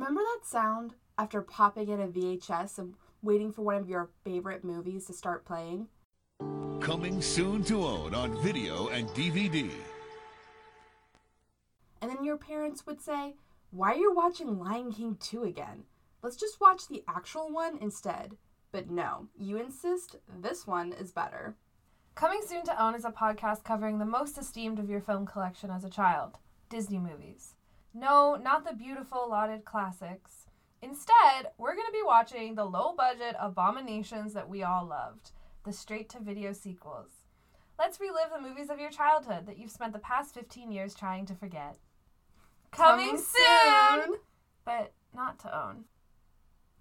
Remember that sound after popping in a VHS and waiting for one of your favorite movies to start playing? Coming soon to own on video and DVD. And then your parents would say, Why are you watching Lion King 2 again? Let's just watch the actual one instead. But no, you insist this one is better. Coming Soon to Own is a podcast covering the most esteemed of your film collection as a child Disney movies. No, not the beautiful, lauded classics. Instead, we're going to be watching the low budget abominations that we all loved the straight to video sequels. Let's relive the movies of your childhood that you've spent the past 15 years trying to forget. Coming, Coming soon! soon! But not to own.